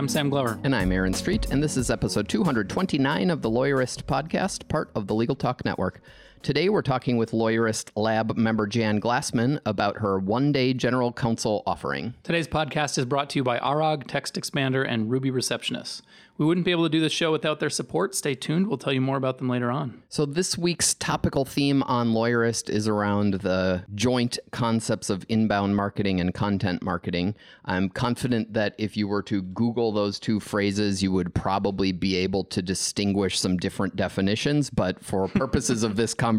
I'm Sam Glover. And I'm Aaron Street, and this is episode 229 of the Lawyerist podcast, part of the Legal Talk Network. Today we're talking with Lawyerist Lab member Jan Glassman about her one day general counsel offering. Today's podcast is brought to you by ARAG, Text Expander, and Ruby Receptionist. We wouldn't be able to do this show without their support. Stay tuned. We'll tell you more about them later on. So, this week's topical theme on Lawyerist is around the joint concepts of inbound marketing and content marketing. I'm confident that if you were to Google those two phrases, you would probably be able to distinguish some different definitions. But for purposes of this conversation,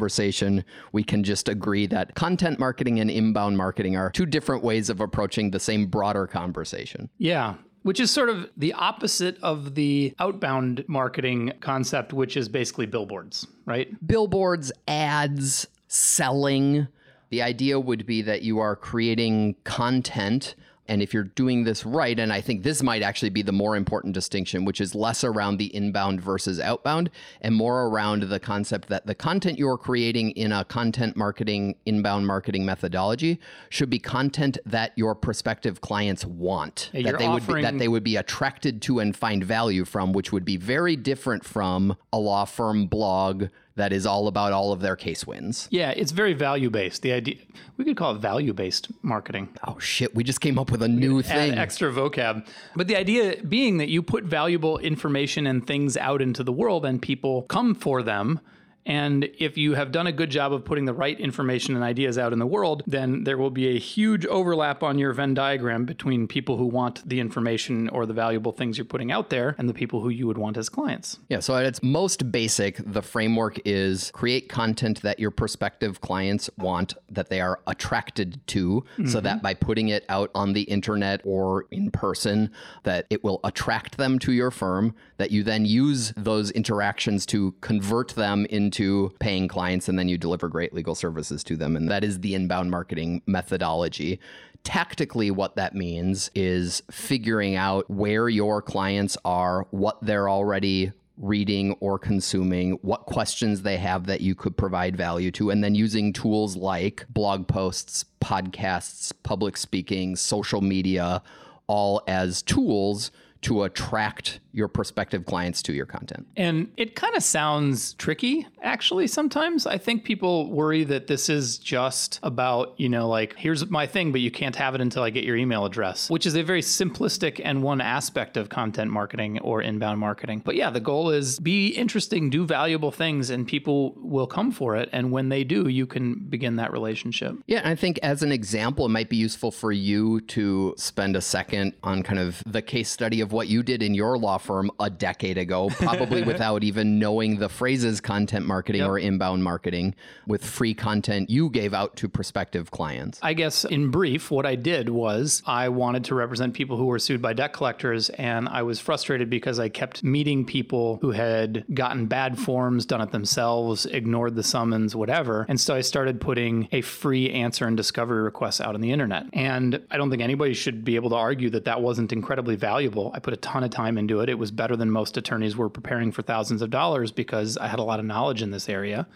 we can just agree that content marketing and inbound marketing are two different ways of approaching the same broader conversation. Yeah which is sort of the opposite of the outbound marketing concept, which is basically billboards, right? Billboards, ads, selling. The idea would be that you are creating content and if you're doing this right, and I think this might actually be the more important distinction, which is less around the inbound versus outbound and more around the concept that the content you're creating in a content marketing, inbound marketing methodology should be content that your prospective clients want, that they offering... would be, that they would be attracted to and find value from, which would be very different from a law firm blog that is all about all of their case wins. Yeah, it's very value based. The idea we could call it value based marketing. Oh shit, we just came up with a new thing. extra vocab. But the idea being that you put valuable information and things out into the world and people come for them and if you have done a good job of putting the right information and ideas out in the world, then there will be a huge overlap on your Venn diagram between people who want the information or the valuable things you're putting out there and the people who you would want as clients. Yeah. So at its most basic, the framework is create content that your prospective clients want, that they are attracted to, mm-hmm. so that by putting it out on the internet or in person, that it will attract them to your firm, that you then use those interactions to convert them into into paying clients and then you deliver great legal services to them. And that is the inbound marketing methodology. Tactically, what that means is figuring out where your clients are, what they're already reading or consuming, what questions they have that you could provide value to, and then using tools like blog posts, podcasts, public speaking, social media, all as tools to attract your prospective clients to your content. And it kind of sounds tricky, actually, sometimes. I think people worry that this is just about, you know, like, here's my thing, but you can't have it until I get your email address, which is a very simplistic and one aspect of content marketing or inbound marketing. But yeah, the goal is be interesting, do valuable things, and people will come for it. And when they do, you can begin that relationship. Yeah, I think as an example, it might be useful for you to spend a second on kind of the case study of what you did in your law firm a decade ago, probably without even knowing the phrases content marketing yep. or inbound marketing with free content you gave out to prospective clients. I guess in brief, what I did was I wanted to represent people who were sued by debt collectors, and I was frustrated because I kept meeting people who had gotten bad forms, done it themselves, ignored the summons, whatever. And so I started putting a free answer and discovery request out on the internet. And I don't think anybody should be able to argue that that wasn't incredibly valuable. I put a ton of time into it. It was better than most attorneys were preparing for thousands of dollars because I had a lot of knowledge in this area.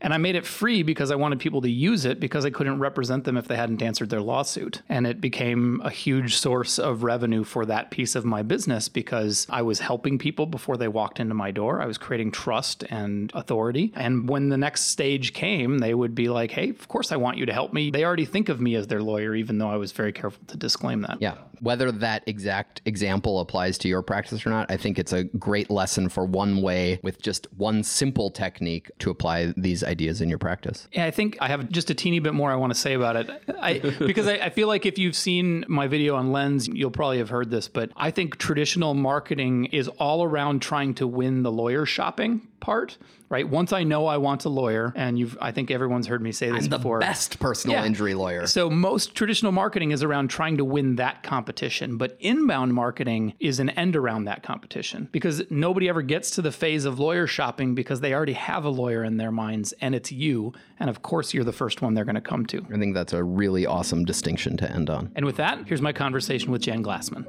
And I made it free because I wanted people to use it because I couldn't represent them if they hadn't answered their lawsuit. And it became a huge source of revenue for that piece of my business because I was helping people before they walked into my door. I was creating trust and authority. And when the next stage came, they would be like, hey, of course I want you to help me. They already think of me as their lawyer, even though I was very careful to disclaim that. Yeah. Whether that exact example applies to your practice or not, I think it's a great lesson for one way with just one simple technique to apply these ideas in your practice. Yeah, I think I have just a teeny bit more I want to say about it. I, because I, I feel like if you've seen my video on Lens, you'll probably have heard this, but I think traditional marketing is all around trying to win the lawyer shopping part, right? Once I know I want a lawyer, and you've, I think everyone's heard me say this I'm the before. best personal Yeah. injury lawyer. So most traditional marketing is around trying to win that competition, but inbound marketing is an end around that competition because nobody ever gets to the phase of lawyer shopping because they already have a lawyer in their minds and it's you, and of course you're the first one they're going to come to. I think that's a really awesome distinction to end on. And with that, here's my conversation with Jan Glassman.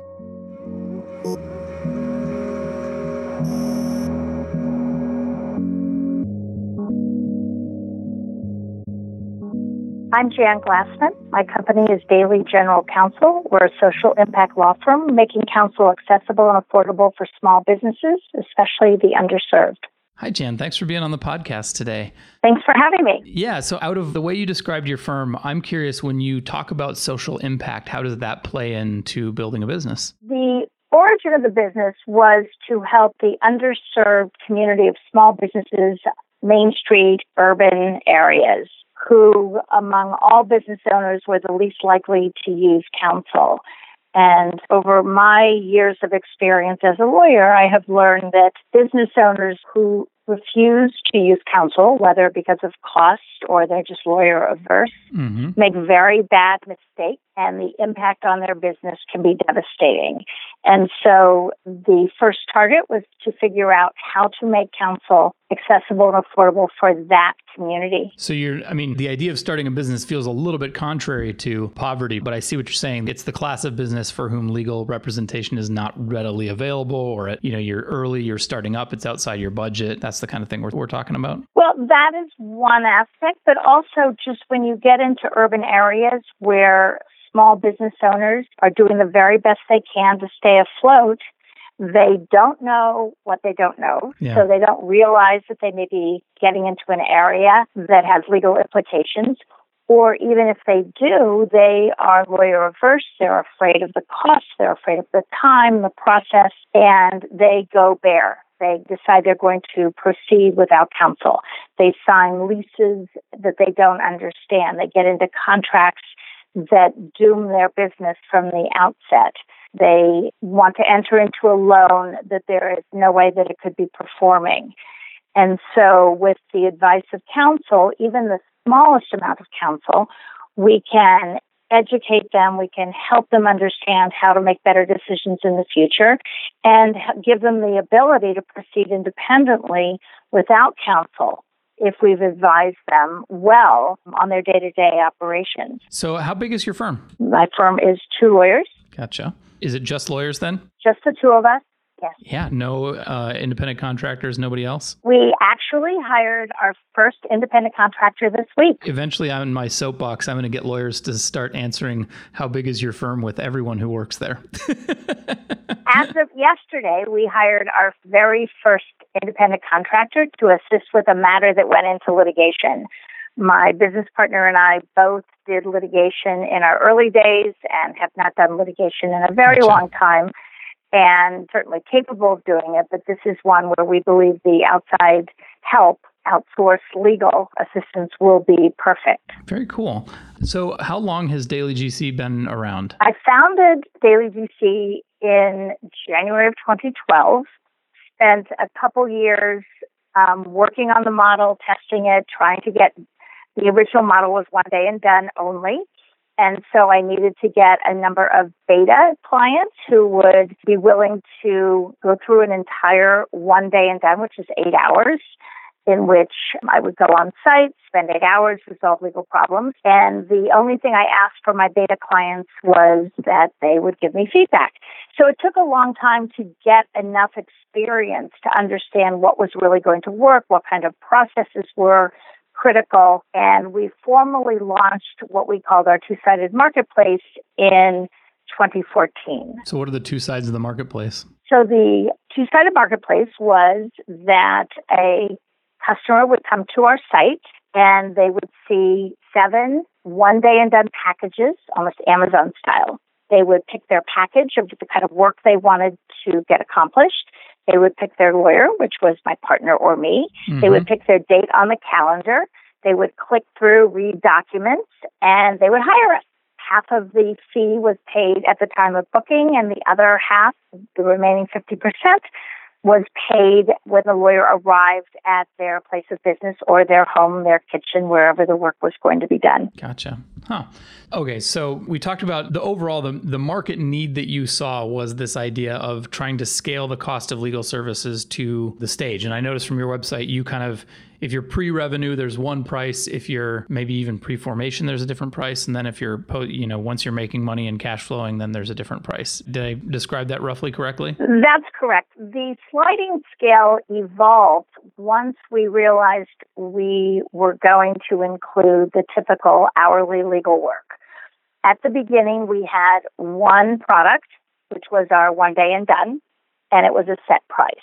I'm Jan Glassman. My company is Daily General Counsel. We're a social impact law firm making counsel accessible and affordable for small businesses, especially the underserved. Hi, Jan. Thanks for being on the podcast today. Thanks for having me. Yeah. So, out of the way you described your firm, I'm curious when you talk about social impact, how does that play into building a business? The origin of the business was to help the underserved community of small businesses, Main Street, urban areas, who, among all business owners, were the least likely to use counsel. And over my years of experience as a lawyer, I have learned that business owners who refuse to use counsel, whether because of cost or they're just lawyer averse, Mm-hmm. make very bad mistakes and the impact on their business can be devastating. And so the first target was to figure out how to make counsel accessible and affordable for that community. So you're, I mean, the idea of starting a business feels a little bit contrary to poverty, but I see what you're saying. It's the class of business for whom legal representation is not readily available, or you know, you're early, you're starting up, it's outside your budget. That's the kind of thing we're, we're talking about. Well, that is one aspect, but also just when you get into urban areas where small business owners are doing the very best they can to stay afloat, they don't know what they don't know. Yeah. So they don't realize that they may be getting into an area that has legal implications. Or even if they do, they are lawyer averse. They're afraid of the cost. They're afraid of the time, the process, and they go bare. They decide they're going to proceed without counsel. They sign leases that they don't understand. They get into contracts that doom their business from the outset. They want to enter into a loan that there is no way that it could be performing. And so, with the advice of counsel, even the smallest amount of counsel, we can educate them, we can help them understand how to make better decisions in the future, and give them the ability to proceed independently without counsel if we've advised them well on their day to day operations. So, how big is your firm? My firm is two lawyers, Gotcha. Is it just lawyers then? just the two of us. Yes. Yeah, no uh, independent contractors, nobody else. We actually hired our first independent contractor this week. Eventually, I'm in my soapbox, I'm going to get lawyers to start answering how big is your firm with everyone who works there. As of yesterday, we hired our very first independent contractor to assist with a matter that went into litigation. My business partner and I both did litigation in our early days and have not done litigation in a very Gotcha. long time and certainly capable of doing it, but this is one where we believe the outside help, outsourced legal assistance will be perfect. Very cool. So, how long has Daily GC been around? I founded Daily GC in January of 2012. Spent a couple years um, working on the model, testing it, trying to get the original model was one day and done only. And so I needed to get a number of beta clients who would be willing to go through an entire one day and done, which is eight hours, in which I would go on site, spend eight hours, resolve legal problems. And the only thing I asked for my beta clients was that they would give me feedback. So it took a long time to get enough experience to understand what was really going to work, what kind of processes were critical. And we formally launched what we called our two sided marketplace in 2014. So, what are the two sides of the marketplace? So the two sided marketplace was that a customer would come to our site and they would see seven one day and done packages, almost Amazon style. They would pick their package of the kind of work they wanted to get accomplished. They would pick their lawyer, which was my partner or me. They would mm-hmm. pick their date on the calendar. They would click through, read documents, and they would hire us. Half of the fee was paid at the time of booking, and the other half, the remaining 50%, was paid when the lawyer arrived at their place of business or their home, their kitchen, wherever the work was going to be done. Gotcha. Huh. Okay, so we talked about the overall the, the market need that you saw was this idea of trying to scale the cost of legal services to the stage. And I noticed from your website you kind of if you're pre-revenue, there's one price. If you're maybe even pre-formation, there's a different price. And then if you're, you know, once you're making money and cash flowing, then there's a different price. Did I describe that roughly correctly? That's correct. The sliding scale evolved once we realized we were going to include the typical hourly legal work. At the beginning, we had one product, which was our one day and done, and it was a set price.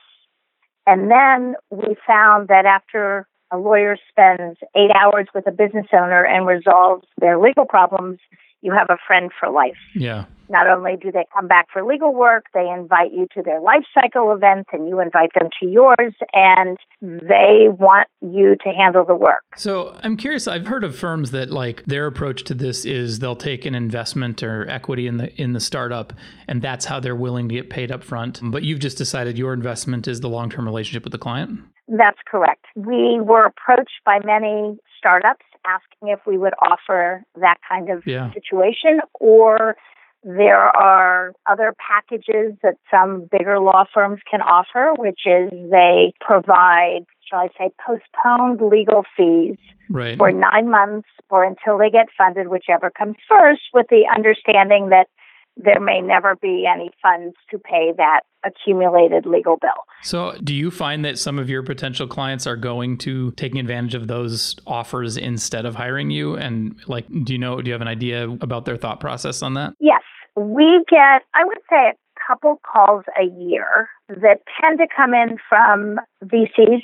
And then we found that after a lawyer spends eight hours with a business owner and resolves their legal problems, you have a friend for life. Yeah. Not only do they come back for legal work, they invite you to their life cycle events and you invite them to yours and they want you to handle the work. So I'm curious, I've heard of firms that like their approach to this is they'll take an investment or equity in the in the startup and that's how they're willing to get paid up front. But you've just decided your investment is the long-term relationship with the client? That's correct. We were approached by many startups asking if we would offer that kind of yeah. situation or there are other packages that some bigger law firms can offer, which is they provide, shall I say, postponed legal fees right. for nine months or until they get funded, whichever comes first, with the understanding that there may never be any funds to pay that accumulated legal bill. So, do you find that some of your potential clients are going to taking advantage of those offers instead of hiring you? And, like, do you know, do you have an idea about their thought process on that? Yes. We get, I would say, a couple calls a year that tend to come in from VCs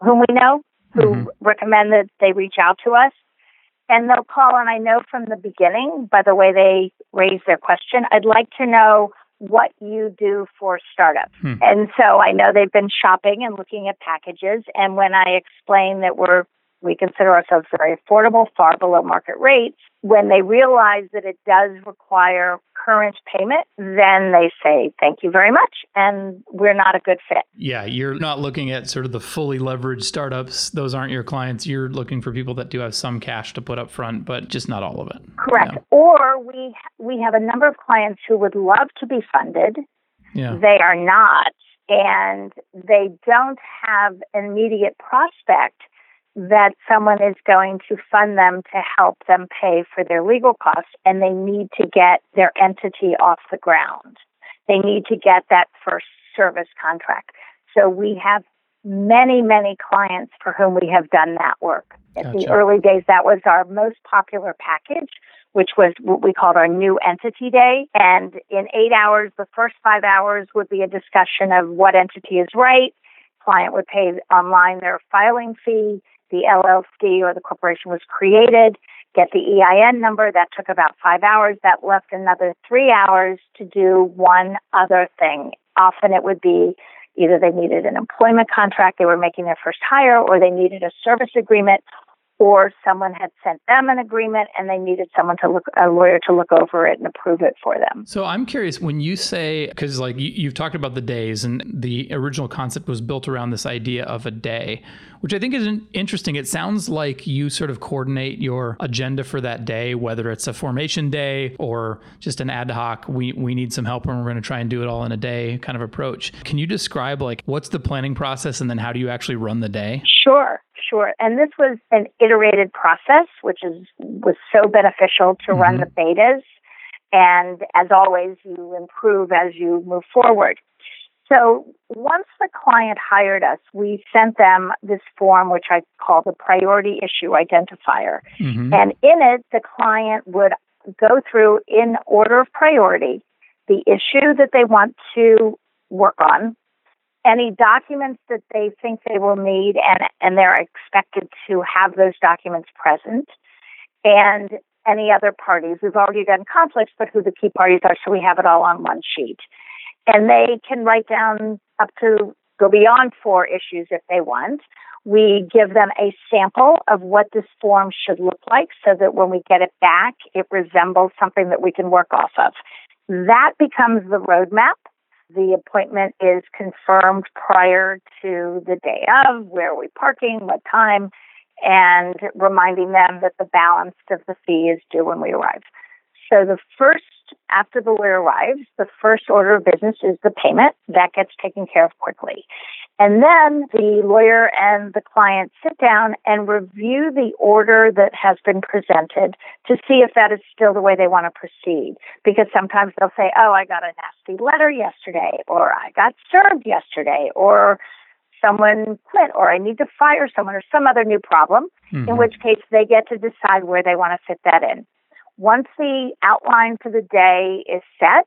whom we know who mm-hmm. recommend that they reach out to us and they'll call and I know from the beginning by the way they raise their question, I'd like to know what you do for startups. Hmm. And so I know they've been shopping and looking at packages and when I explain that we're we consider ourselves very affordable, far below market rates. When they realize that it does require current payment, then they say, thank you very much, and we're not a good fit. Yeah, you're not looking at sort of the fully leveraged startups. Those aren't your clients. You're looking for people that do have some cash to put up front, but just not all of it. Correct. Yeah. Or we we have a number of clients who would love to be funded. Yeah. They are not, and they don't have an immediate prospect that someone is going to fund them to help them pay for their legal costs and they need to get their entity off the ground. They need to get that first service contract. So we have many, many clients for whom we have done that work. Gotcha. the early days, that was our most popular package, which was what we called our new entity day. And in eight hours, the first five hours would be a discussion of what entity is right. Client would pay online their filing fee the LLC or the corporation was created, get the EIN number. That took about five hours. That left another three hours to do one other thing. Often it would be either they needed an employment contract, they were making their first hire, or they needed a service agreement, or someone had sent them an agreement and they needed someone to look a lawyer to look over it and approve it for them. So I'm curious when you say because like you, you've talked about the days and the original concept was built around this idea of a day which I think is interesting. It sounds like you sort of coordinate your agenda for that day, whether it's a formation day or just an ad hoc, we, we need some help and we're going to try and do it all in a day kind of approach. Can you describe like what's the planning process and then how do you actually run the day? Sure. Sure. And this was an iterated process, which is was so beneficial to mm-hmm. run the betas. And as always, you improve as you move forward. So once the client hired us, we sent them this form, which I call the priority issue identifier. Mm-hmm. And in it, the client would go through in order of priority the issue that they want to work on, any documents that they think they will need and, and they're expected to have those documents present and any other parties. We've already done conflicts, but who the key parties are, so we have it all on one sheet. And they can write down up to go beyond four issues if they want. We give them a sample of what this form should look like so that when we get it back, it resembles something that we can work off of. That becomes the roadmap The appointment is confirmed prior to the day of where are we parking, what time, and reminding them that the balance of the fee is due when we arrive. So the first, after the lawyer arrives, the first order of business is the payment. That gets taken care of quickly. And then the lawyer and the client sit down and review the order that has been presented to see if that is still the way they want to proceed. Because sometimes they'll say, oh, I got a nasty letter yesterday, or I got served yesterday, or someone quit, or I need to fire someone, or some other new problem, mm-hmm. in which case they get to decide where they want to fit that in. Once the outline for the day is set,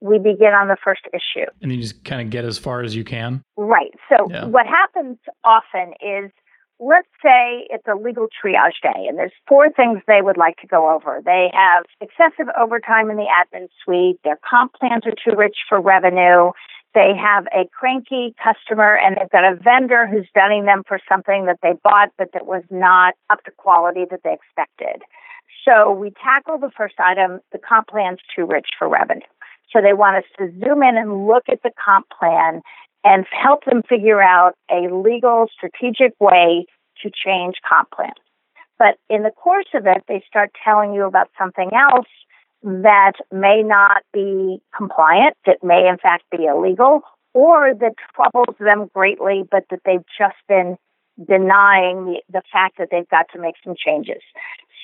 we begin on the first issue. And you just kind of get as far as you can? Right. So, yeah. what happens often is let's say it's a legal triage day and there's four things they would like to go over. They have excessive overtime in the admin suite, their comp plans are too rich for revenue, they have a cranky customer and they've got a vendor who's dunning them for something that they bought but that was not up to quality that they expected. So we tackle the first item, the comp plan's too rich for revenue. So they want us to zoom in and look at the comp plan and help them figure out a legal, strategic way to change comp plans. But in the course of it, they start telling you about something else that may not be compliant, that may in fact be illegal, or that troubles them greatly, but that they've just been denying the, the fact that they've got to make some changes.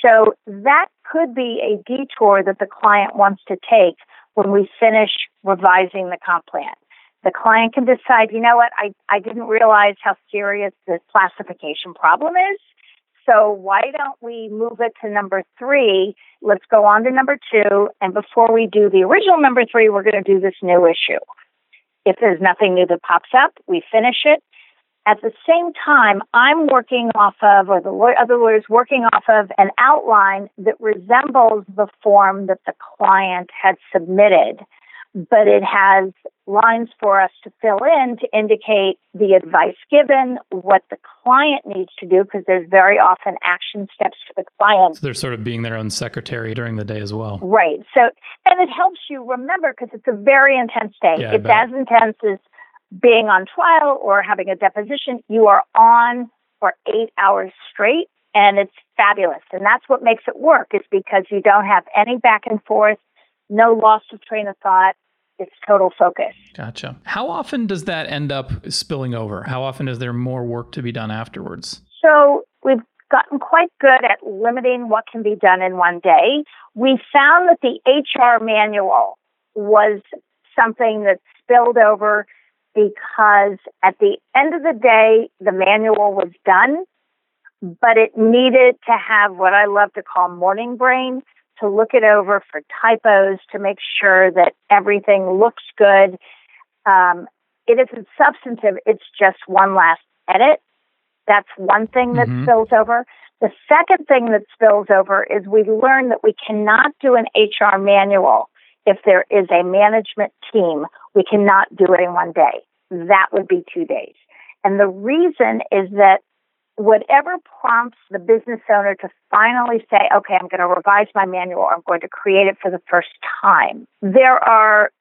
So that could be a detour that the client wants to take when we finish revising the comp plan. The client can decide, you know what, I, I didn't realize how serious the classification problem is. So why don't we move it to number three? Let's go on to number two. And before we do the original number three, we're going to do this new issue. If there's nothing new that pops up, we finish it. At the same time, I'm working off of, or the lawyer, other lawyers working off of an outline that resembles the form that the client had submitted, but it has lines for us to fill in to indicate the advice given, what the client needs to do, because there's very often action steps for the client. So they're sort of being their own secretary during the day as well. Right. So, and it helps you remember because it's a very intense day. Yeah, it's as intense as being on trial or having a deposition, you are on for eight hours straight and it's fabulous. And that's what makes it work is because you don't have any back and forth, no loss of train of thought. It's total focus. Gotcha. How often does that end up spilling over? How often is there more work to be done afterwards? So we've gotten quite good at limiting what can be done in one day. We found that the HR manual was something that spilled over because at the end of the day, the manual was done, but it needed to have what I love to call morning brain to look it over for typos to make sure that everything looks good. Um, it isn't substantive, it's just one last edit. That's one thing that mm-hmm. spills over. The second thing that spills over is we learn that we cannot do an HR manual if there is a management team. We cannot do it in one day that would be two days. And the reason is that whatever prompts the business owner to finally say, okay, I'm going to revise my manual, I'm going to create it for the first time, there are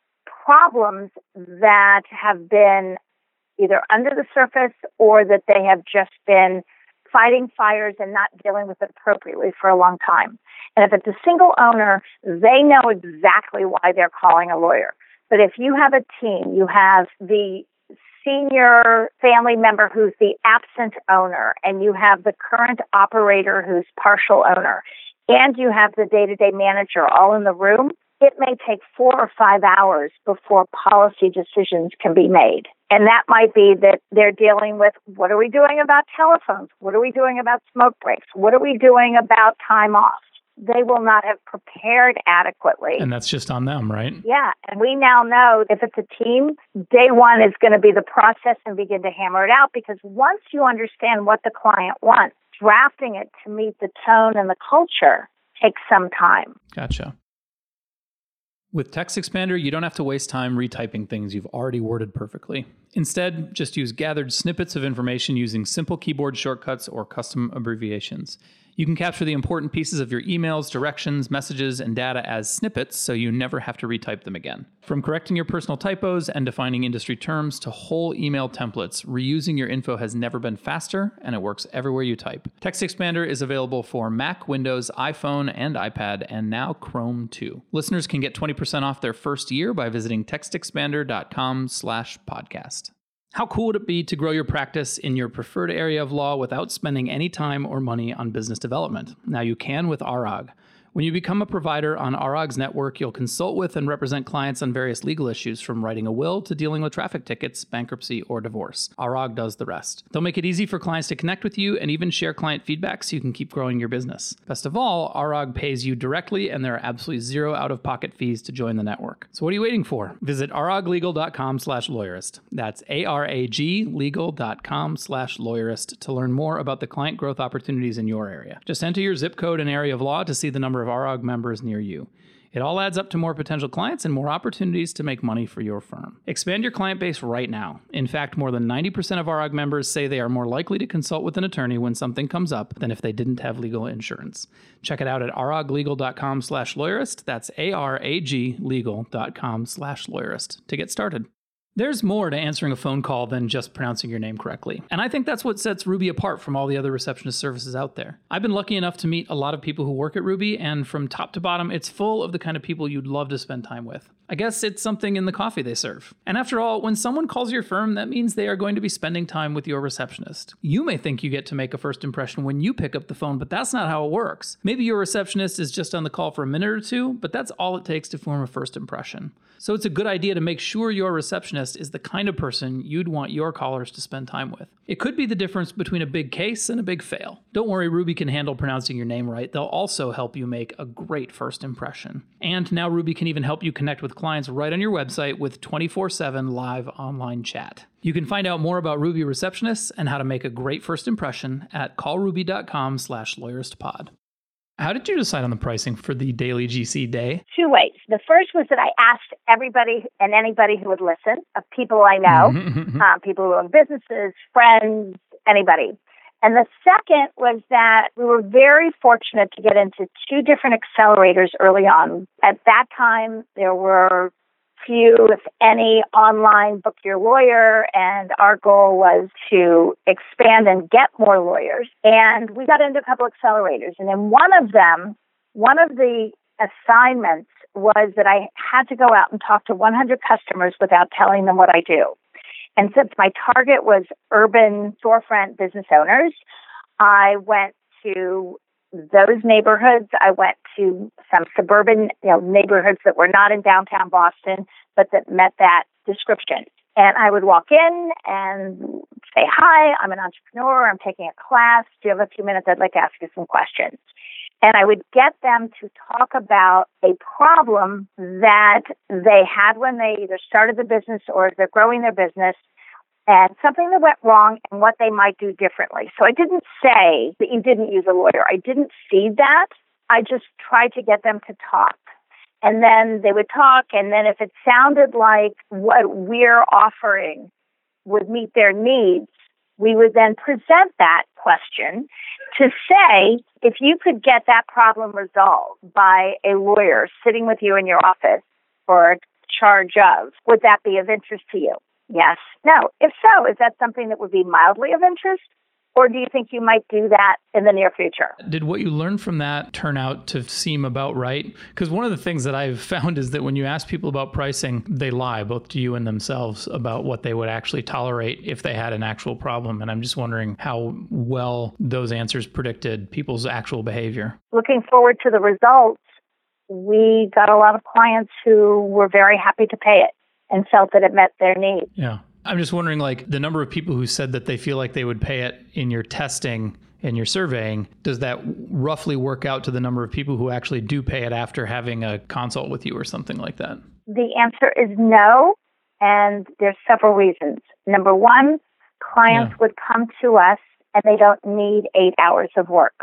problems that have been either under the surface or that they have just been fighting fires and not dealing with it appropriately for a long time. And if it's a single owner, they know exactly why they're calling a lawyer. But if you have a team, you have the senior family member who's the absent owner, and you have the current operator who's partial owner, and you have the day to day manager all in the room, it may take four or five hours before policy decisions can be made. And that might be that they're dealing with what are we doing about telephones? What are we doing about smoke breaks? What are we doing about time off? They will not have prepared adequately. And that's just on them, right? Yeah. And we now know if it's a team, day one is going to be the process and begin to hammer it out because once you understand what the client wants, drafting it to meet the tone and the culture takes some time. Gotcha. With Text Expander, you don't have to waste time retyping things you've already worded perfectly. Instead, just use gathered snippets of information using simple keyboard shortcuts or custom abbreviations. You can capture the important pieces of your emails, directions, messages, and data as snippets so you never have to retype them again. From correcting your personal typos and defining industry terms to whole email templates, reusing your info has never been faster and it works everywhere you type. Text Expander is available for Mac, Windows, iPhone, and iPad, and now Chrome too. Listeners can get 20% off their first year by visiting textexpander.com slash podcast. How cool would it be to grow your practice in your preferred area of law without spending any time or money on business development? Now you can with ARAG. When you become a provider on ARAG's network, you'll consult with and represent clients on various legal issues from writing a will to dealing with traffic tickets, bankruptcy, or divorce. ARAG does the rest. They'll make it easy for clients to connect with you and even share client feedback so you can keep growing your business. Best of all, ARAG pays you directly and there are absolutely zero out-of-pocket fees to join the network. So what are you waiting for? Visit araglegal.com slash lawyerist. That's A-R-A-G legal.com slash lawyerist to learn more about the client growth opportunities in your area. Just enter your zip code and area of law to see the number of of ARAG members near you. It all adds up to more potential clients and more opportunities to make money for your firm. Expand your client base right now. In fact, more than 90% of ARAG members say they are more likely to consult with an attorney when something comes up than if they didn't have legal insurance. Check it out at araglegal.com slash lawyerist. That's A-R-A-G legal.com slash lawyerist to get started. There's more to answering a phone call than just pronouncing your name correctly. And I think that's what sets Ruby apart from all the other receptionist services out there. I've been lucky enough to meet a lot of people who work at Ruby, and from top to bottom, it's full of the kind of people you'd love to spend time with. I guess it's something in the coffee they serve. And after all, when someone calls your firm, that means they are going to be spending time with your receptionist. You may think you get to make a first impression when you pick up the phone, but that's not how it works. Maybe your receptionist is just on the call for a minute or two, but that's all it takes to form a first impression. So it's a good idea to make sure your receptionist is the kind of person you'd want your callers to spend time with. It could be the difference between a big case and a big fail. Don't worry, Ruby can handle pronouncing your name right. They'll also help you make a great first impression. And now Ruby can even help you connect with clients right on your website with 24 7 live online chat. You can find out more about Ruby receptionists and how to make a great first impression at callruby.com slash lawyeristpod. How did you decide on the pricing for the daily GC day? Two ways. The first was that I asked everybody and anybody who would listen, of people I know, mm-hmm, mm-hmm, mm-hmm. um, people who own businesses, friends, anybody. And the second was that we were very fortunate to get into two different accelerators early on. At that time, there were few, if any, online book your lawyer, and our goal was to expand and get more lawyers. And we got into a couple accelerators, and in one of them, one of the assignments was that I had to go out and talk to 100 customers without telling them what I do. And since my target was urban storefront business owners, I went to those neighborhoods. I went to some suburban you know, neighborhoods that were not in downtown Boston, but that met that description. And I would walk in and say, Hi, I'm an entrepreneur. I'm taking a class. Do you have a few minutes? I'd like to ask you some questions. And I would get them to talk about a problem that they had when they either started the business or they're growing their business and something that went wrong and what they might do differently. So I didn't say that you didn't use a lawyer. I didn't see that. I just tried to get them to talk. And then they would talk, and then if it sounded like what we're offering would meet their needs, we would then present that question to say if you could get that problem resolved by a lawyer sitting with you in your office for charge of, would that be of interest to you? Yes. No. If so, is that something that would be mildly of interest? Or do you think you might do that in the near future? Did what you learned from that turn out to seem about right? Because one of the things that I've found is that when you ask people about pricing, they lie, both to you and themselves, about what they would actually tolerate if they had an actual problem. And I'm just wondering how well those answers predicted people's actual behavior. Looking forward to the results, we got a lot of clients who were very happy to pay it and felt that it met their needs. Yeah. I'm just wondering, like, the number of people who said that they feel like they would pay it in your testing and your surveying, does that roughly work out to the number of people who actually do pay it after having a consult with you or something like that? The answer is no, and there's several reasons. Number one, clients yeah. would come to us and they don't need eight hours of work.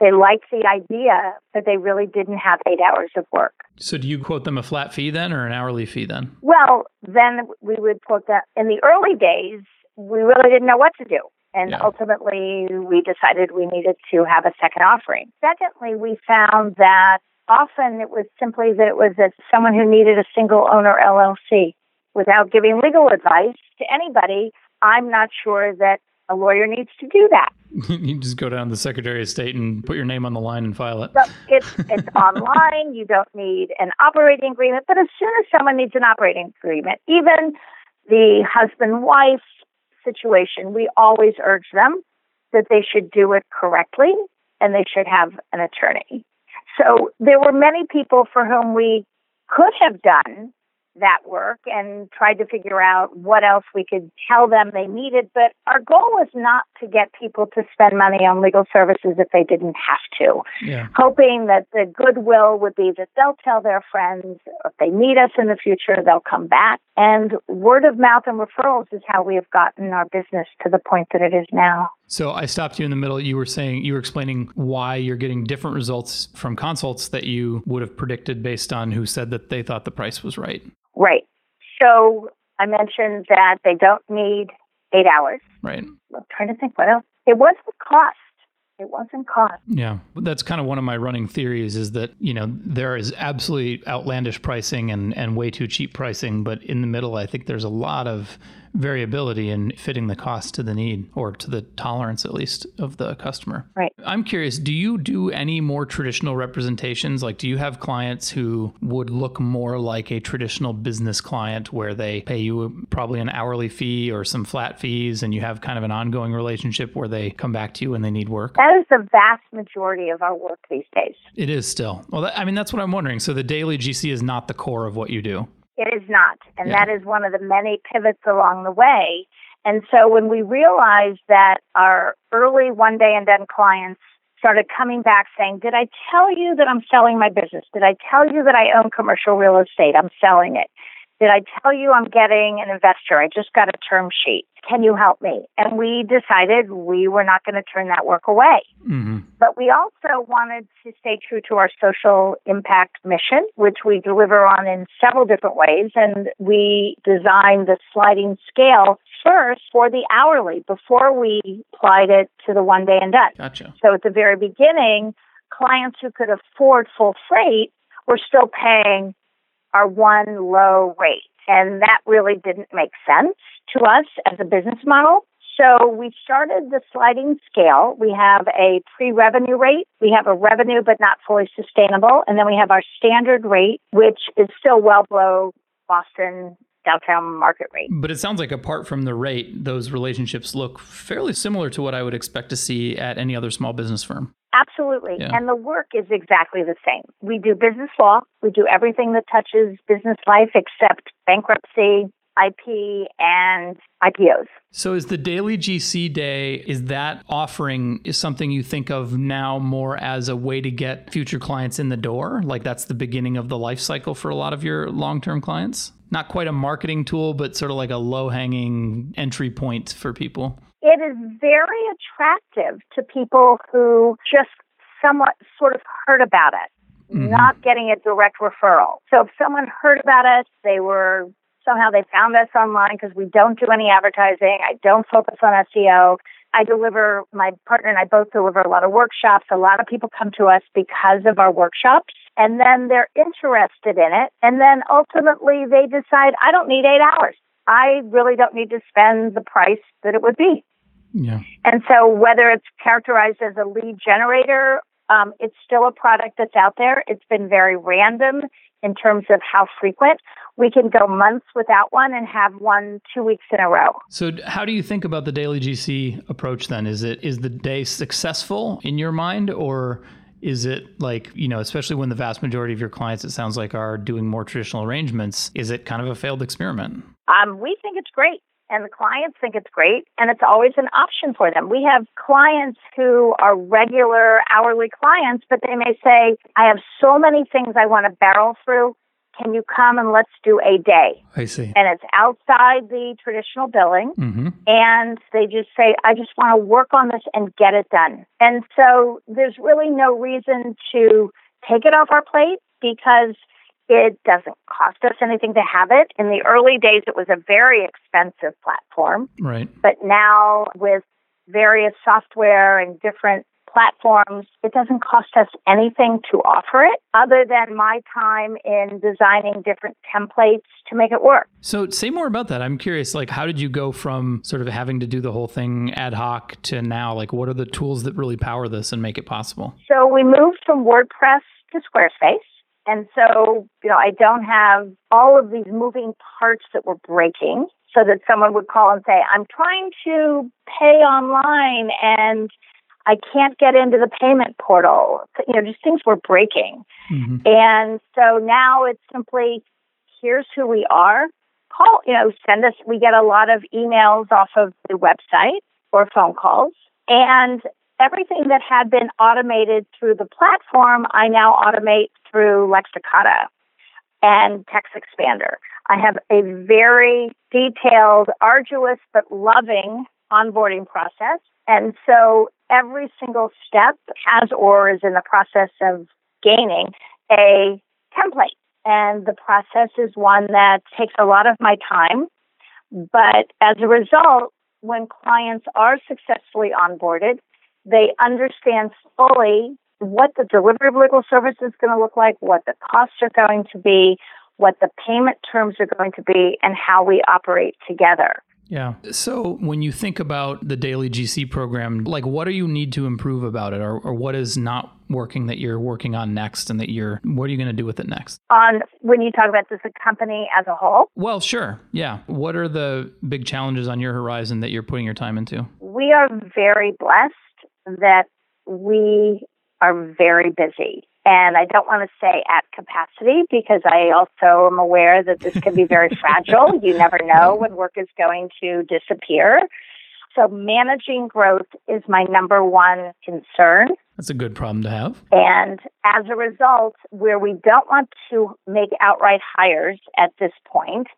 They liked the idea, but they really didn't have eight hours of work. So, do you quote them a flat fee then or an hourly fee then? Well, then we would quote that in the early days, we really didn't know what to do. And Yeah. ultimately, we decided we needed to have a second offering. Secondly, we found that often it was simply that it was that someone who needed a single owner LLC. Without giving legal advice to anybody, I'm not sure that a lawyer needs to do that. you just go down to the Secretary of State and put your name on the line and file it. So it's it's online. You don't need an operating agreement. But as soon as someone needs an operating agreement, even the husband wife situation, we always urge them that they should do it correctly and they should have an attorney. So there were many people for whom we could have done that work and tried to figure out what else we could tell them they needed. But our goal was not to get people to spend money on legal services if they didn't have to Yeah. hoping that the goodwill would be that they'll tell their friends. If they need us in the future, they'll come back. And word of mouth and referrals is how we have gotten our business to the point that it is now. So I stopped you in the middle. You were saying you were explaining why you're getting different results from consults that you would have predicted based on who said that they thought the price was right. Right. So I mentioned that they don't need eight hours. Right. I'm trying to think what else. It wasn't cost. It wasn't cost. Yeah. That's kind of one of my running theories is that, you know, there is absolutely outlandish pricing and, and way too cheap pricing. But in the middle, I think there's a lot of variability in fitting the cost to the need or to the tolerance, at least, of the customer. Right. I'm curious, do you do any more traditional representations? Like, do you have clients who would look more like a traditional business client where they pay you probably an hourly fee or some flat fees and you have kind of an ongoing relationship where they come back to you when they need work? That is the vast majority of our work these days. It is still. Well, that, I mean, that's what I'm wondering. So the daily GC is not the core of what you do. It is not. And Yeah. that is one of the many pivots along the way. And so when we realized that our early one day and done clients started coming back saying, Did I tell you that I'm selling my business? Did I tell you that I own commercial real estate? I'm selling it. Did I tell you I'm getting an investor? I just got a term sheet. Can you help me? And we decided we were not going to turn that work away. hmm But we also wanted to stay true to our social impact mission, which we deliver on in several different ways. And we designed the sliding scale first for the hourly before we applied it to the one day and done. Gotcha. So at the very beginning, clients who could afford full freight were still paying our one low rate. And that really didn't make sense to us as a business model. So we started the sliding scale. We have a pre revenue rate, we have a revenue but not fully sustainable, and then we have our standard rate, which is still well below Boston downtown market rate. But it sounds like apart from the rate, those relationships look fairly similar to what I would expect to see at any other small business firm. Absolutely. Yeah. And the work is exactly the same. We do business law, we do everything that touches business life except bankruptcy, IP, and IPOs. So is the daily GC day is that offering is something you think of now more as a way to get future clients in the door? Like that's the beginning of the life cycle for a lot of your long-term clients? Not quite a marketing tool, but sort of like a low-hanging entry point for people. It is very attractive to people who just somewhat sort of heard about it, Mhm. not getting a direct referral. So if someone heard about us, they were somehow they found us online because we don't do any advertising. I don't focus on SEO. I deliver, my partner and I both deliver a lot of workshops. A lot of people come to us because of our workshops and then they're interested in it. And then ultimately they decide, I don't need eight hours. I really don't need to spend the price that it would be. Yeah. And so, whether it's characterized as a lead generator, um, it's still a product that's out there. It's been very random in terms of how frequent. We can go months without one and have one two weeks in a row. So how do you think about the daily GC approach then? Is it is the day successful in your mind or is it like, you know, especially when the vast majority of your clients it sounds like are doing more traditional arrangements, is it kind of a failed experiment? Um, we think it's great, and the clients think it's great, and it's always an option for them. We have clients who are regular hourly clients, but they may say, I have so many things I want to barrel through. can you come and let's do a day? I see. And it's outside the traditional billing. Mm-hmm. And they just say, I just want to work on this and get it done. And so there's really no reason to take it off our plate because it doesn't cost us anything to have it. In the early days, it was a very expensive platform. Right. But now, with various software and different platforms, it doesn't cost us anything to offer it other than my time in designing different templates to make it work. So, say more about that. I'm curious, like, how did you go from sort of having to do the whole thing ad hoc to now? Like, what are the tools that really power this and make it possible? So, we moved from WordPress to Squarespace. And so, you know, I don't have all of these moving parts that were breaking so that someone would call and say, I'm trying to pay online and I can't get into the payment portal. You know, just things were breaking. Mm-hmm. And so now it's simply here's who we are. Call, you know, send us. We get a lot of emails off of the website or phone calls. And everything that had been automated through the platform, I now automate through Lexicata and Text Expander. I have a very detailed, arduous, but loving onboarding process. And so every single step has or is in the process of gaining a template. And the process is one that takes a lot of my time. But as a result, when clients are successfully onboarded, they understand fully what the delivery of legal service is going to look like, what the costs are going to be, what the payment terms are going to be, and how we operate together. Yeah. So when you think about the daily GC program, like what do you need to improve about it or, or what is not working that you're working on next and that you're what are you going to do with it next? On when you talk about this a company as a whole? Well, sure. Yeah. What are the big challenges on your horizon that you're putting your time into? We are very blessed that we are very busy. And I don't want to say at capacity because I also am aware that this can be very fragile. You never know when work is going to disappear. So managing growth is my number one concern. That's a good problem to have. And as a result, where we don't want to make outright hires at this point,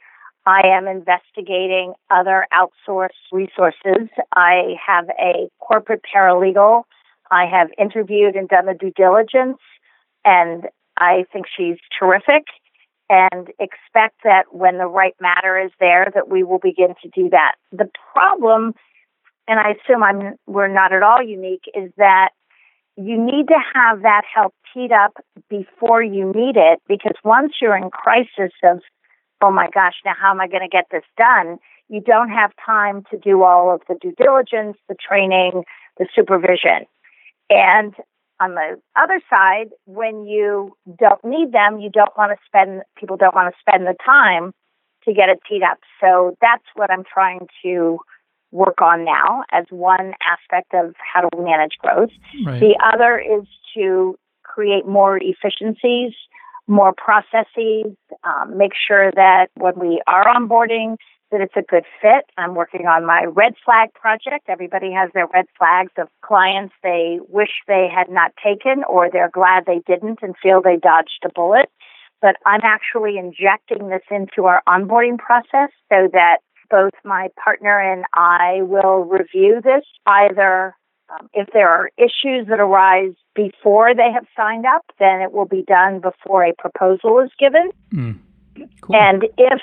I am investigating other outsourced resources. I have a corporate paralegal. I have interviewed and done the due diligence, and I think she's terrific. And expect that when the right matter is there, that we will begin to do that. The problem, and I assume I'm we're not at all unique, is that you need to have that help teed up before you need it because once you're in crisis of oh my gosh, now how am I going to get this done? You don't have time to do all of the due diligence, the training, the supervision. And on the other side, when you don't need them, you don't want to spend, people don't want to spend the time to get it teed up. So that's what I'm trying to work on now as one aspect of how to manage growth. Right. The other is to create more efficiencies more processes, um, make sure that when we are onboarding, that it's a good fit. I'm working on my red flag project. Everybody has their red flags of clients they wish they had not taken or they're glad they didn't and feel they dodged a bullet. But I'm actually injecting this into our onboarding process so that both my partner and I will review this either um, if there are issues that arise before they have signed up, then it will be done before a proposal is given. Mm. Cool. And if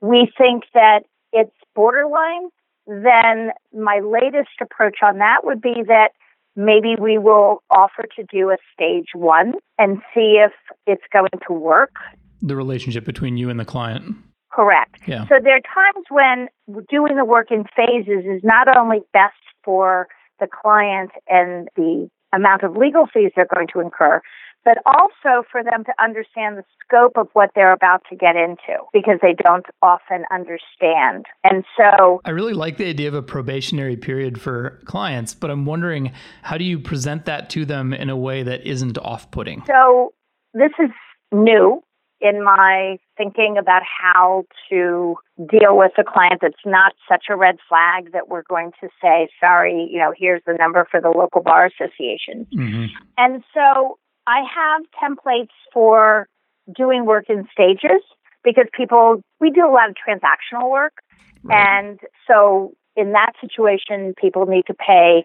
we think that it's borderline, then my latest approach on that would be that maybe we will offer to do a stage one and see if it's going to work. The relationship between you and the client. Correct. Yeah. So there are times when doing the work in phases is not only best for the client and the amount of legal fees they're going to incur, but also for them to understand the scope of what they're about to get into because they don't often understand. And so I really like the idea of a probationary period for clients, but I'm wondering how do you present that to them in a way that isn't off putting? So this is new in my thinking about how to deal with a client that's not such a red flag that we're going to say, sorry, you know, here's the number for the local bar association. Mm-hmm. And so I have templates for doing work in stages because people, we do a lot of transactional work. Right. And so in that situation, people need to pay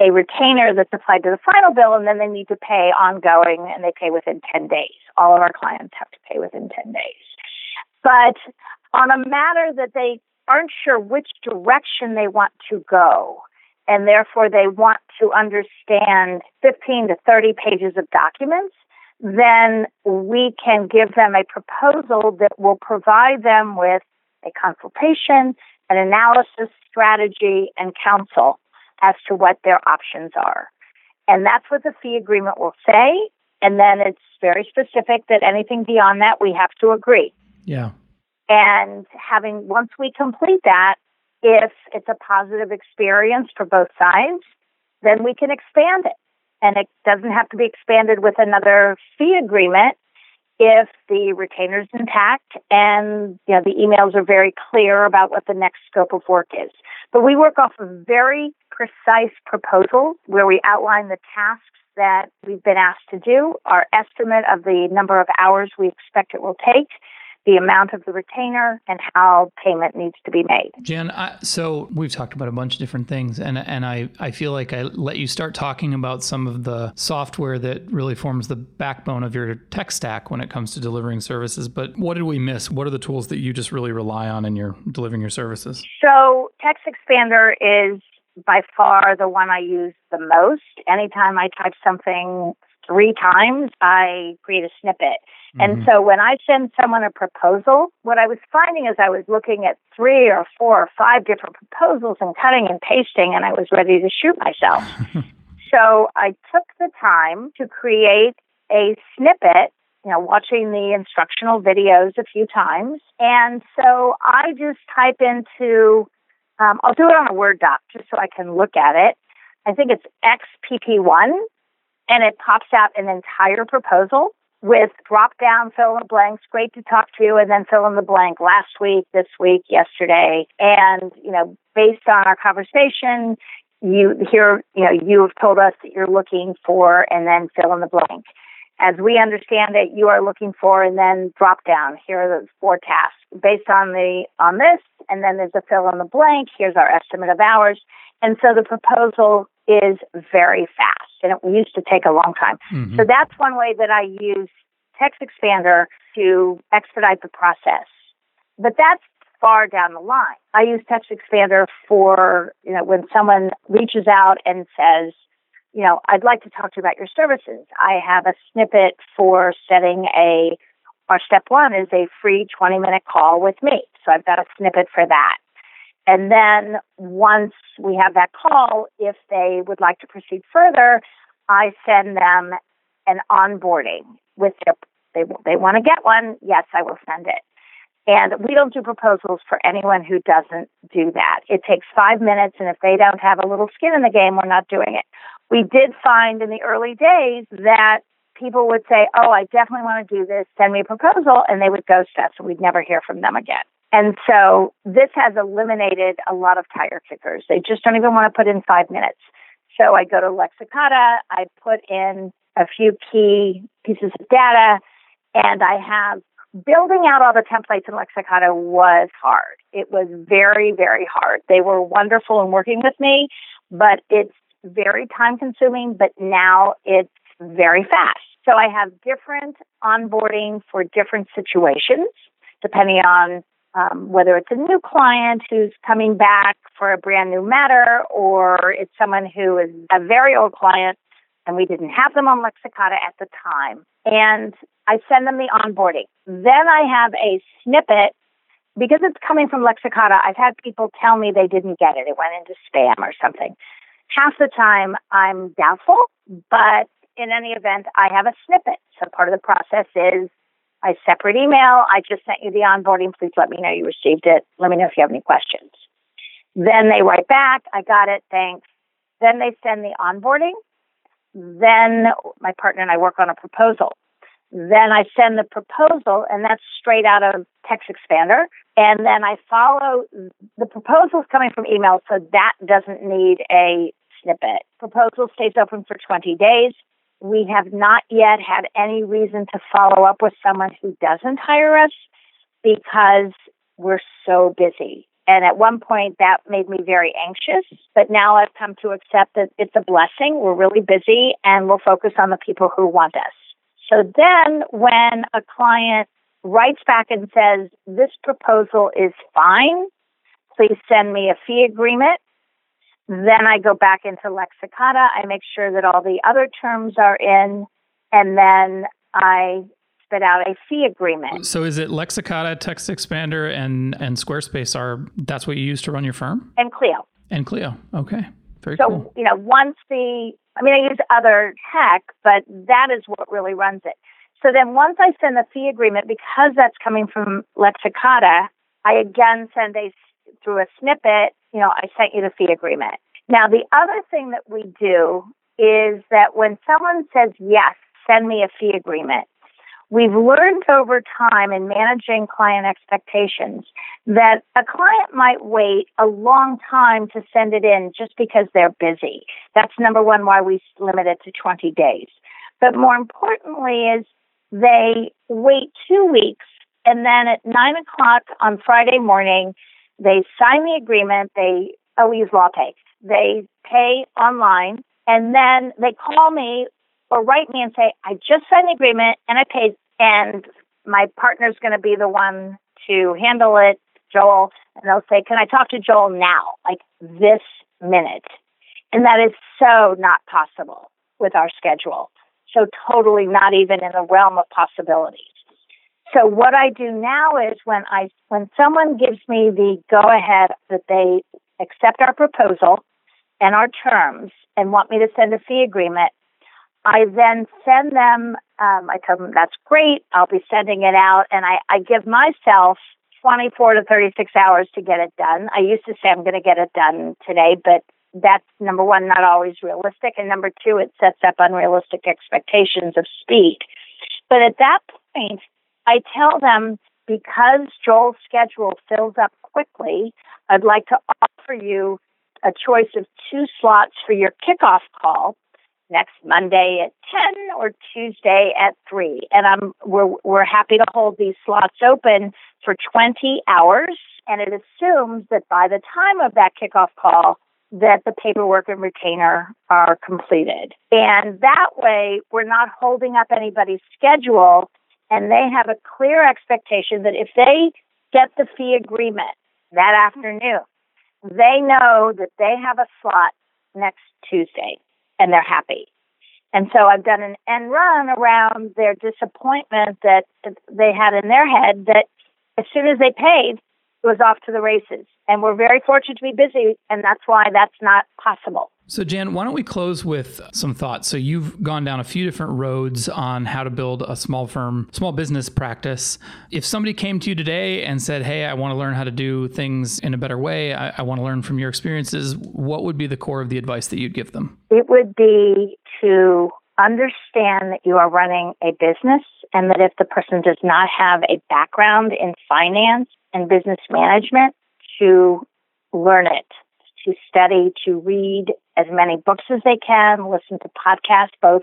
a retainer that's applied to the final bill, and then they need to pay ongoing, and they pay within 10 days. All of our clients have to pay within 10 days. But on a matter that they aren't sure which direction they want to go, and therefore they want to understand 15 to 30 pages of documents, then we can give them a proposal that will provide them with a consultation, an analysis strategy, and counsel as to what their options are. And that's what the fee agreement will say. And then it's very specific that anything beyond that, we have to agree. Yeah. And having, once we complete that, if it's a positive experience for both sides, then we can expand it. And it doesn't have to be expanded with another fee agreement if the retainer's intact and you know the emails are very clear about what the next scope of work is. But we work off of very precise proposals where we outline the tasks that we've been asked to do, our estimate of the number of hours we expect it will take, the amount of the retainer and how payment needs to be made. Jan, I, so we've talked about a bunch of different things, and and I, I feel like I let you start talking about some of the software that really forms the backbone of your tech stack when it comes to delivering services. But what did we miss? What are the tools that you just really rely on in your delivering your services? So Text Expander is by far the one I use the most. Anytime I type something three times, I create a snippet. Mm-hmm. And so when I send someone a proposal, what I was finding is I was looking at three or four or five different proposals and cutting and pasting, and I was ready to shoot myself. so I took the time to create a snippet you know, watching the instructional videos a few times. And so I just type into, um, I'll do it on a Word doc just so I can look at it. I think it's XPP1 and it pops out an entire proposal with drop down fill in the blanks. Great to talk to you, and then fill in the blank last week, this week, yesterday. And, you know, based on our conversation, you here, you know, you have told us that you're looking for, and then fill in the blank. As we understand it, you are looking for, and then drop down. Here are the four tasks based on the on this, and then there's a fill in the blank. Here's our estimate of hours, and so the proposal is very fast, and it used to take a long time. Mm-hmm. So that's one way that I use Text Expander to expedite the process. But that's far down the line. I use Text Expander for, you know, when someone reaches out and says, you know, I'd like to talk to you about your services. I have a snippet for setting a, or step one is a free 20 minute call with me. So I've got a snippet for that. And then once we have that call, if they would like to proceed further, I send them an onboarding with their they they want to get one. Yes, I will send it. And we don't do proposals for anyone who doesn't do that. It takes five minutes, and if they don't have a little skin in the game, we're not doing it. We did find in the early days that people would say, Oh, I definitely want to do this, send me a proposal, and they would ghost us, and we'd never hear from them again. And so this has eliminated a lot of tire kickers. They just don't even want to put in five minutes. So I go to Lexicata, I put in a few key pieces of data, and I have building out all the templates in Lexicata was hard. It was very, very hard. They were wonderful in working with me, but it's very time consuming, but now it's very fast. So I have different onboarding for different situations depending on um, whether it's a new client who's coming back for a brand new matter or it's someone who is a very old client and we didn't have them on Lexicata at the time. And I send them the onboarding. Then I have a snippet because it's coming from Lexicata. I've had people tell me they didn't get it, it went into spam or something. Half the time I'm doubtful, but in any event, I have a snippet. So part of the process is I separate email. I just sent you the onboarding. Please let me know you received it. Let me know if you have any questions. Then they write back. I got it. Thanks. Then they send the onboarding. Then my partner and I work on a proposal. Then I send the proposal, and that's straight out of Text Expander. And then I follow the proposals coming from email, so that doesn't need a snippet. Proposal stays open for 20 days. we have not yet had any reason to follow up with someone who doesn't hire us because we're so busy. And at one point, that made me very anxious. But now I've come to accept that it's a blessing. We're really busy and we'll focus on the people who want us. So then, when a client writes back and says, This proposal is fine, please send me a fee agreement. Then I go back into Lexicata. I make sure that all the other terms are in, and then I spit out a fee agreement. So is it Lexicata, Text Expander, and and Squarespace are that's what you use to run your firm? And Clio. And Clio. Okay. Very cool. so, cool. you know, once the I mean I use other tech, but that is what really runs it. So then once I send the fee agreement, because that's coming from Lexicata, I again send a through a snippet, you know, I sent you the fee agreement. Now the other thing that we do is that when someone says yes, send me a fee agreement, We've learned over time in managing client expectations that a client might wait a long time to send it in just because they're busy. That's number one why we limit it to 20 days. But more importantly is they wait two weeks and then at nine o'clock on Friday morning, they sign the agreement. They, oh, we use LawPay. They pay online and then they call me or write me and say, I just signed the agreement and I paid, and my partner's going to be the one to handle it, Joel. And they'll say, Can I talk to Joel now, like this minute? And that is so not possible with our schedule. So, totally not even in the realm of possibilities. So what I do now is when I when someone gives me the go ahead that they accept our proposal and our terms and want me to send a fee agreement, I then send them, um, I tell them that's great, I'll be sending it out, and I, I give myself 24 to 36 hours to get it done. I used to say I'm going to get it done today, but that's number one, not always realistic. And number two, it sets up unrealistic expectations of speed. But at that point, I tell them because Joel's schedule fills up quickly, I'd like to offer you a choice of two slots for your kickoff call next Monday at 10 or Tuesday at 3. And I'm we're we're happy to hold these slots open for 20 hours and it assumes that by the time of that kickoff call that the paperwork and retainer are completed. And that way we're not holding up anybody's schedule and they have a clear expectation that if they get the fee agreement that mm-hmm. afternoon, they know that they have a slot next Tuesday and they're happy. And so I've done an end run around their disappointment that they had in their head that as soon as they paid, was off to the races. And we're very fortunate to be busy, and that's why that's not possible. So, Jan, why don't we close with some thoughts? So, you've gone down a few different roads on how to build a small firm, small business practice. If somebody came to you today and said, Hey, I want to learn how to do things in a better way, I, I want to learn from your experiences, what would be the core of the advice that you'd give them? It would be to understand that you are running a business and that if the person does not have a background in finance and business management, to learn it to study, to read as many books as they can, listen to podcasts, both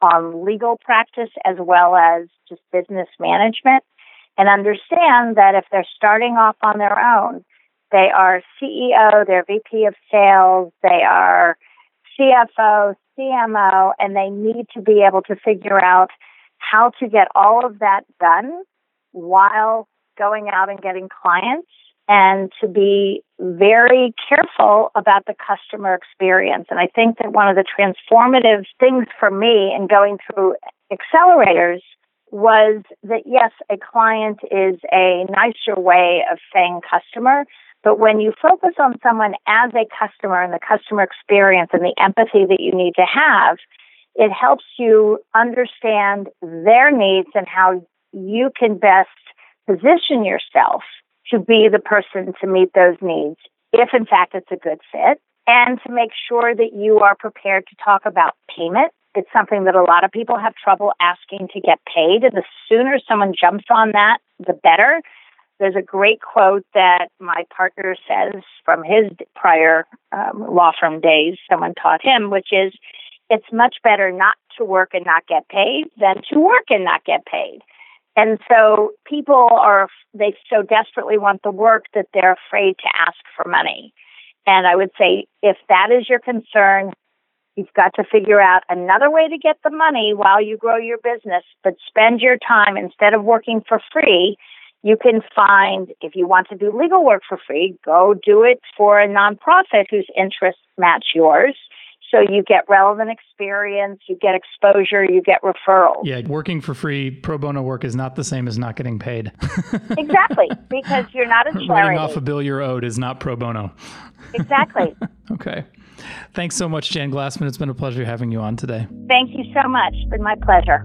on legal practice as well as just business management, and understand that if they're starting off on their own, they are CEO, they're VP of sales, they are CFO, CMO, and they need to be able to figure out how to get all of that done while going out and getting clients and to be very careful about the customer experience. And I think that one of the transformative things for me in going through accelerators was that yes, a client is a nicer way of saying customer, but when you focus on someone as a customer and the customer experience and the empathy that you need to have, it helps you understand their needs and how you can best position yourself to be the person to meet those needs, if in fact it's a good fit, and to make sure that you are prepared to talk about payment. It's something that a lot of people have trouble asking to get paid, and the sooner someone jumps on that, the better. There's a great quote that my partner says from his prior um, law firm days, someone taught him, which is, it's much better not to work and not get paid than to work and not get paid. And so people are, they so desperately want the work that they're afraid to ask for money. And I would say if that is your concern, you've got to figure out another way to get the money while you grow your business, but spend your time instead of working for free. You can find, if you want to do legal work for free, go do it for a nonprofit whose interests match yours so you get relevant experience, you get exposure, you get referrals. Yeah, working for free, pro bono work is not the same as not getting paid. exactly, because you're not a charity. Writing off a bill you're owed is not pro bono. Exactly. okay. Thanks so much, Jan Glassman. It's been a pleasure having you on today. Thank you so much. It's been my pleasure.